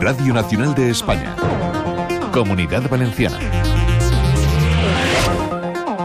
Radio Nacional de España. Comunidad Valenciana.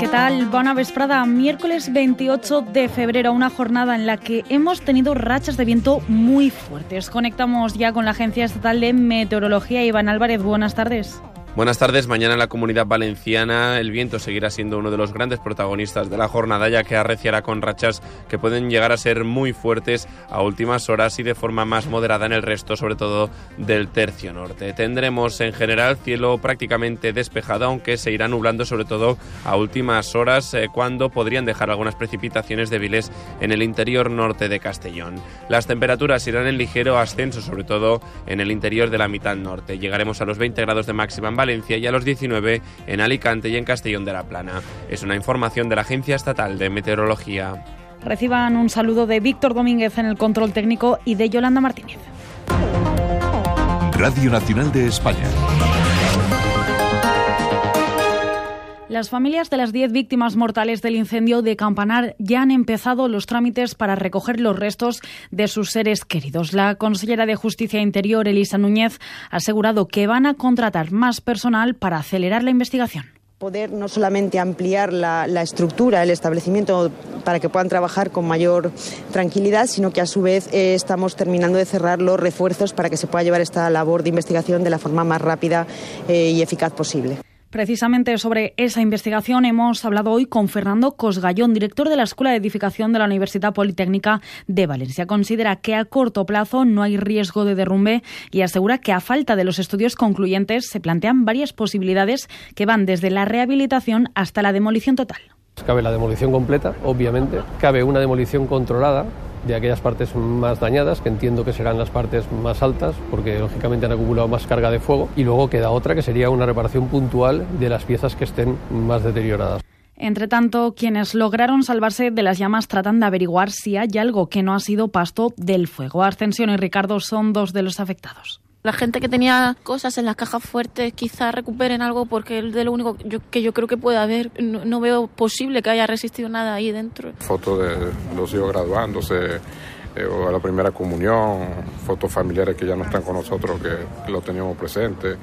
¿Qué tal? Buena vesprada. Miércoles 28 de febrero, una jornada en la que hemos tenido rachas de viento muy fuertes. Conectamos ya con la Agencia Estatal de Meteorología. Iván Álvarez, buenas tardes. Buenas tardes. Mañana en la comunidad valenciana el viento seguirá siendo uno de los grandes protagonistas de la jornada, ya que arreciará con rachas que pueden llegar a ser muy fuertes a últimas horas y de forma más moderada en el resto, sobre todo del tercio norte. Tendremos en general cielo prácticamente despejado, aunque se irá nublando sobre todo a últimas horas, eh, cuando podrían dejar algunas precipitaciones débiles en el interior norte de Castellón. Las temperaturas irán en ligero ascenso, sobre todo en el interior de la mitad norte. Llegaremos a los 20 grados de máxima en Valencia y a los 19 en Alicante y en Castellón de la Plana. Es una información de la Agencia Estatal de Meteorología. Reciban un saludo de Víctor Domínguez en el control técnico y de Yolanda Martínez. Radio Nacional de España. Las familias de las 10 víctimas mortales del incendio de Campanar ya han empezado los trámites para recoger los restos de sus seres queridos. La consellera de Justicia e Interior, Elisa Núñez, ha asegurado que van a contratar más personal para acelerar la investigación poder no solamente ampliar la, estructura, el establecimiento para que puedan trabajar con mayor tranquilidad, sino que a su vez eh, estamos terminando de cerrar los refuerzos para que se pueda llevar esta labor de investigación de la forma más rápida eh, y eficaz posible. Precisamente sobre esa investigación hemos hablado hoy con Fernando Cosgallón, director de la Escuela de Edificación de la Universidad Politécnica de Valencia. Considera que a corto plazo no hay riesgo de derrumbe y asegura que a falta de los estudios concluyentes se plantean varias posibilidades que van desde la rehabilitación hasta la demolición total. Cabe la demolición completa, obviamente. Cabe una demolición controlada de aquellas partes más dañadas, que entiendo que serán las partes más altas, porque lógicamente han acumulado más carga de fuego. Y luego queda otra, que sería una reparación puntual de las piezas que estén más deterioradas. Entre tanto, quienes lograron salvarse de las llamas tratan de averiguar si hay algo que no ha sido pasto del fuego. Ascensión y Ricardo son dos de los afectados. La gente que tenía cosas en las cajas fuertes quizá recuperen algo porque es de lo único que yo creo que puede haber. No, veo posible que haya resistido nada ahí dentro. Fotos de los hijos graduándose eh, o la primera comunión, fotos familiares que ya no están con nosotros que lo teníamos presente.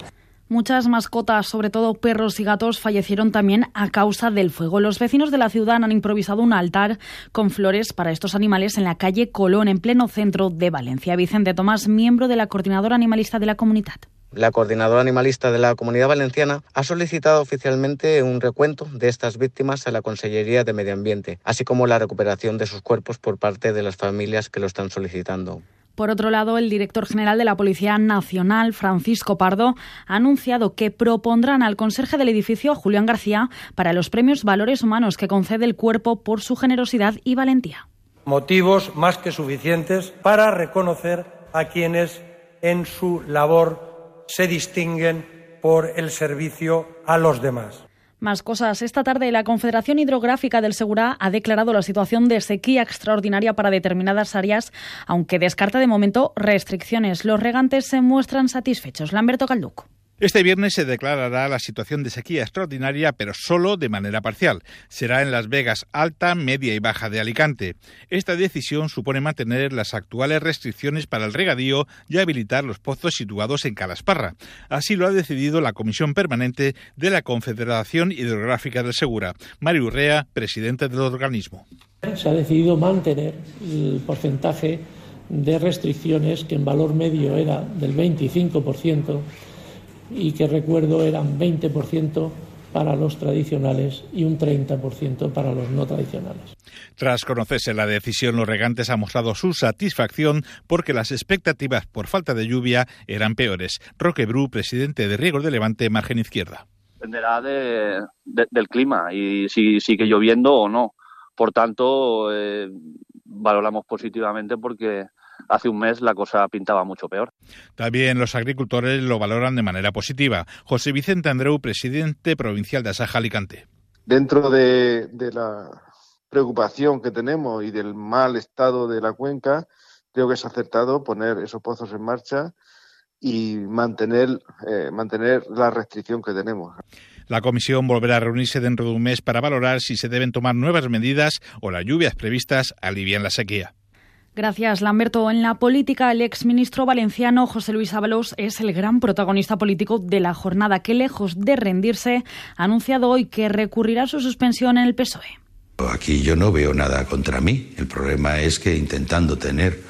Muchas mascotas, sobre todo perros y gatos, fallecieron también a causa del fuego. Los vecinos de la ciudad han improvisado un altar con flores para estos animales en la calle Colón, en pleno centro de Valencia. Vicente Tomás, miembro de la Coordinadora Animalista de la Comunidad. La coordinadora animalista de la Comunidad Valenciana ha solicitado oficialmente un recuento de estas víctimas a la Consellería de Medio Ambiente, así como la recuperación de sus cuerpos por parte de las familias que lo están solicitando. Por otro lado, el director general de la Policía Nacional, Francisco Pardo, ha anunciado que propondrán al conserje del edificio, Julián García, para los premios Valores Humanos que concede el cuerpo por su generosidad y valentía. Motivos más que suficientes para reconocer a quienes en su labor se distinguen por el servicio a los demás. Más cosas. Esta tarde la Confederación Hidrográfica del Segura ha declarado la situación de sequía extraordinaria para determinadas áreas, aunque descarta de momento restricciones. Los regantes se muestran satisfechos. Lamberto Calduco. Este viernes se declarará la situación de sequía extraordinaria, pero solo de manera parcial. Será en Las Vegas alta, media y baja de Alicante. Esta decisión supone mantener las actuales restricciones para el regadío y habilitar los pozos situados en Calasparra. Así lo ha decidido la Comisión Permanente de la Confederación Hidrográfica del Segura. Mario Urrea, presidente del organismo. Se ha decidido mantener el porcentaje de restricciones que en valor medio era del 25% y que recuerdo eran 20% para los tradicionales y un 30% para los no tradicionales. Tras conocerse la decisión, los regantes han mostrado su satisfacción porque las expectativas por falta de lluvia eran peores. Roque Bru, presidente de Riegos de Levante, margen izquierda. Dependerá de, del clima y si sigue lloviendo o no. Por tanto, eh, valoramos positivamente porque hace un mes la cosa pintaba mucho peor. También los agricultores lo valoran de manera positiva. José Vicente Andreu, presidente provincial de Asaja Alicante. Dentro de, la preocupación que tenemos y del mal estado de la cuenca, creo que es acertado poner esos pozos en marcha y mantener, eh, mantener la restricción que tenemos. La comisión volverá a reunirse dentro de un mes para valorar si se deben tomar nuevas medidas o las lluvias previstas alivian la sequía. Gracias, Lamberto. En la política, el exministro valenciano José Luis Ábalos es el gran protagonista político de la jornada que, lejos de rendirse, ha anunciado hoy que recurrirá a su suspensión en el PSOE. Aquí yo no veo nada contra mí. El problema es que intentando tener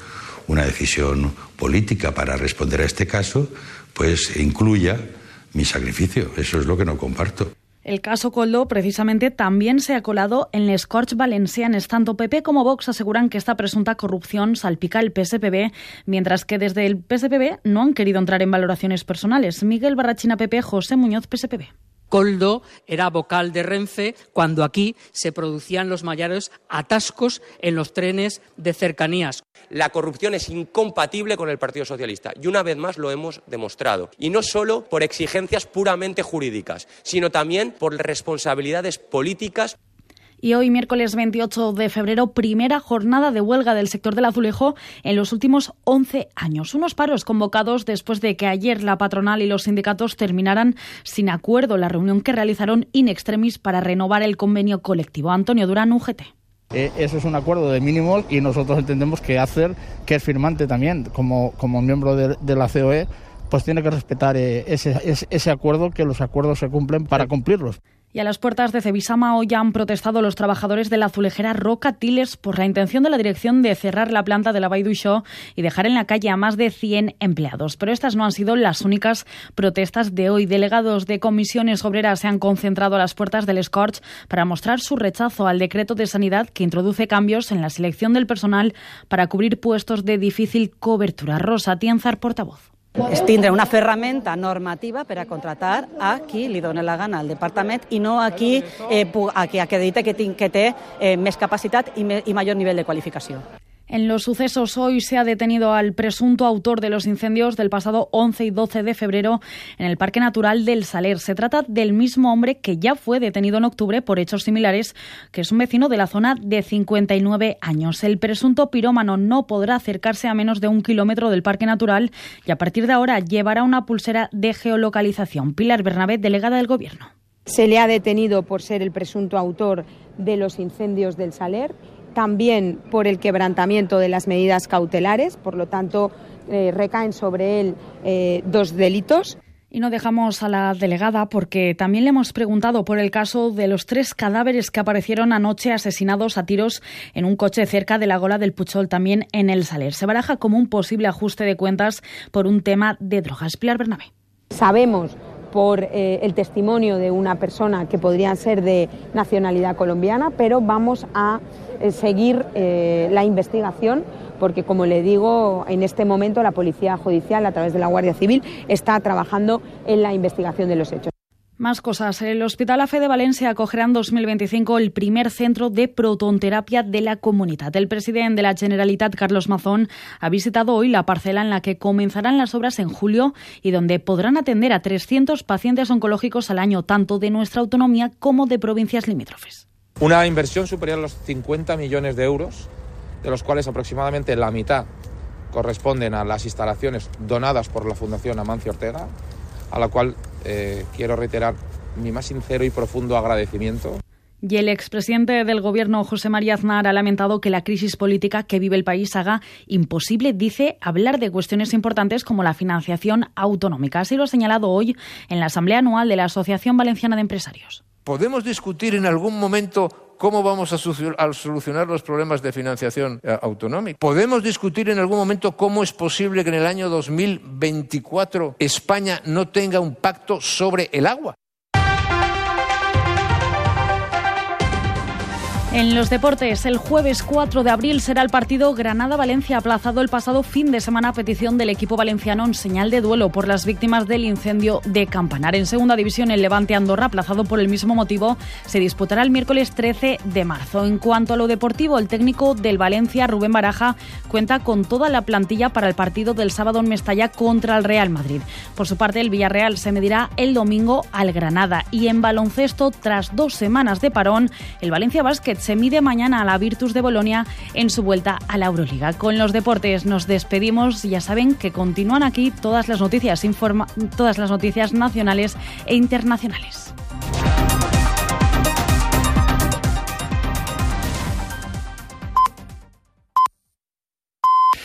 una decisión política para responder a este caso, pues incluya mi sacrificio. Eso es lo que no comparto. El caso Coldo precisamente también se ha colado en les Corts Valencianes. Tanto PP como Vox aseguran que esta presunta corrupción salpica el PSPB, mientras que desde el PSPB no han querido entrar en valoraciones personales. Miguel Barrachina PP, José Muñoz PSPB. Coldo era vocal de Renfe cuando aquí se producían los mayores atascos en los trenes de cercanías. La corrupción es incompatible con el Partido Socialista y una vez más lo hemos demostrado. Y no solo por exigencias puramente jurídicas, sino también por responsabilidades políticas y hoy, miércoles 28 de febrero, primera jornada de huelga del sector del azulejo en los últimos 11 años. Unos paros convocados después de que ayer la patronal y los sindicatos terminaran sin acuerdo la reunión que realizaron in extremis para renovar el convenio colectivo. Antonio Durán, UGT. Eh, eso es un acuerdo de mínimo y nosotros entendemos que hacer, que es firmante también como, como miembro de, de la COE, pues tiene que respetar eh, ese, ese acuerdo, que los acuerdos se cumplen para cumplirlos. Y a las puertas de Cebisama hoy han protestado los trabajadores de la azulejera Roca Tiles por la intención de la dirección de cerrar la planta de la Show y dejar en la calle a más de 100 empleados. Pero estas no han sido las únicas protestas de hoy. Delegados de comisiones obreras se han concentrado a las puertas del Scorch para mostrar su rechazo al decreto de sanidad que introduce cambios en la selección del personal para cubrir puestos de difícil cobertura. Rosa Tienzar, portavoz. Es tindre una ferramenta normativa per a contratar a qui li dona la gana al departament i no a qui, eh, a qui acredita que, que té eh, més capacitat i, me, i major nivell de qualificació. En los sucesos hoy se ha detenido al presunto autor de los incendios del pasado 11 y 12 de febrero en el Parque Natural del Saler. Se trata del mismo hombre que ya fue detenido en octubre por hechos similares, que es un vecino de la zona de 59 años. El presunto pirómano no podrá acercarse a menos de un kilómetro del Parque Natural y a partir de ahora llevará una pulsera de geolocalización. Pilar Bernabé, delegada del Gobierno. Se le ha detenido por ser el presunto autor de los incendios del Saler también por el quebrantamiento de las medidas cautelares, por lo tanto eh, recaen sobre él eh, dos delitos. Y no dejamos a la delegada porque también le hemos preguntado por el caso de los tres cadáveres que aparecieron anoche asesinados a tiros en un coche cerca de la gola del Puchol, también en el Saler. Se baraja como un posible ajuste de cuentas por un tema de drogas. Pilar Bernabé. Sabemos por eh, el testimonio de una persona que podría ser de nacionalidad colombiana, pero vamos a eh, seguir eh, la investigación porque, como le digo, en este momento la Policía Judicial, a través de la Guardia Civil, está trabajando en la investigación de los hechos. Más cosas. El Hospital AFE de Valencia acogerá en 2025 el primer centro de protonterapia de la comunidad. El presidente de la Generalitat, Carlos Mazón, ha visitado hoy la parcela en la que comenzarán las obras en julio y donde podrán atender a 300 pacientes oncológicos al año, tanto de nuestra autonomía como de provincias limítrofes. Una inversión superior a los 50 millones de euros, de los cuales aproximadamente la mitad corresponden a las instalaciones donadas por la Fundación Amancio Ortega, a la cual eh, quiero reiterar mi más sincero y profundo agradecimiento. Y el expresidente del Gobierno, José María Aznar, ha lamentado que la crisis política que vive el país haga imposible, dice, hablar de cuestiones importantes como la financiación autonómica. Así lo ha señalado hoy en la Asamblea Anual de la Asociación Valenciana de Empresarios. ¿Podemos discutir en algún momento cómo vamos a solucionar los problemas de financiación eh, autonómica? ¿Podemos discutir en algún momento cómo es posible que en el año 2024 España no tenga un pacto sobre el agua? En los deportes, el jueves 4 de abril será el partido Granada-Valencia, aplazado el pasado fin de semana a petición del equipo valenciano en señal de duelo por las víctimas del incendio de Campanar. En segunda división, el Levante Andorra, aplazado por el mismo motivo, se disputará el miércoles 13 de marzo. En cuanto a lo deportivo, el técnico del Valencia, Rubén Baraja, cuenta con toda la plantilla para el partido del sábado en Mestalla contra el Real Madrid. Por su parte, el Villarreal se medirá el domingo al Granada. Y en baloncesto, tras dos semanas de parón, el Valencia Basket se mide mañana a la Virtus de Bolonia en su vuelta a la Euroliga. Con los deportes nos despedimos. Ya saben que continúan aquí todas las noticias, todas las noticias nacionales e internacionales.